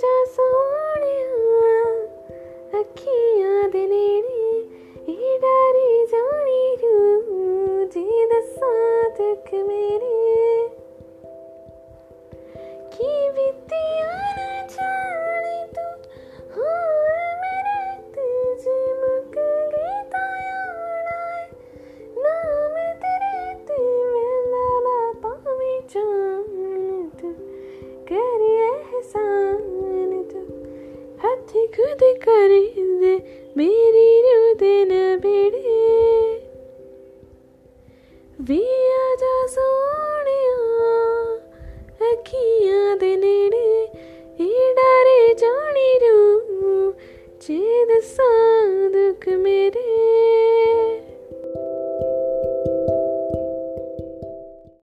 ਜਾ ਸੋਹਣਿਆ ਅੱਖੀਆਂ ਦੇ ਨੇੜੇ ਇਹ ਡਰੀ ਜਾਣੀ ਰੂ ਜੀ ਦੱਸਾਂ ਤੱਕ ਮੇਰੇ ਕੀ ਬਿਤਿਆ ਨਾ ਜਾਣੀ ਤੂੰ ਹਾਂ ਮੇਰੇ ਤੇ ਜੇ ਮੁੱਕ ਗਈ ਤਾਂ ਆਣਾ ਨਾ ਮੈਂ ਤੇਰੇ ਤੇ ਮਿਲਣਾ ਪਾਵੇਂ ਜਾਣ ਤੂੰ ਕਰੀਏ ਹਸਾਂ खुद करे मेरी रुदन बेड़े। वे आ जा सोने अखियाँ दे नेड़े, ए डरे जानी रू। चेद सा दुख मेरे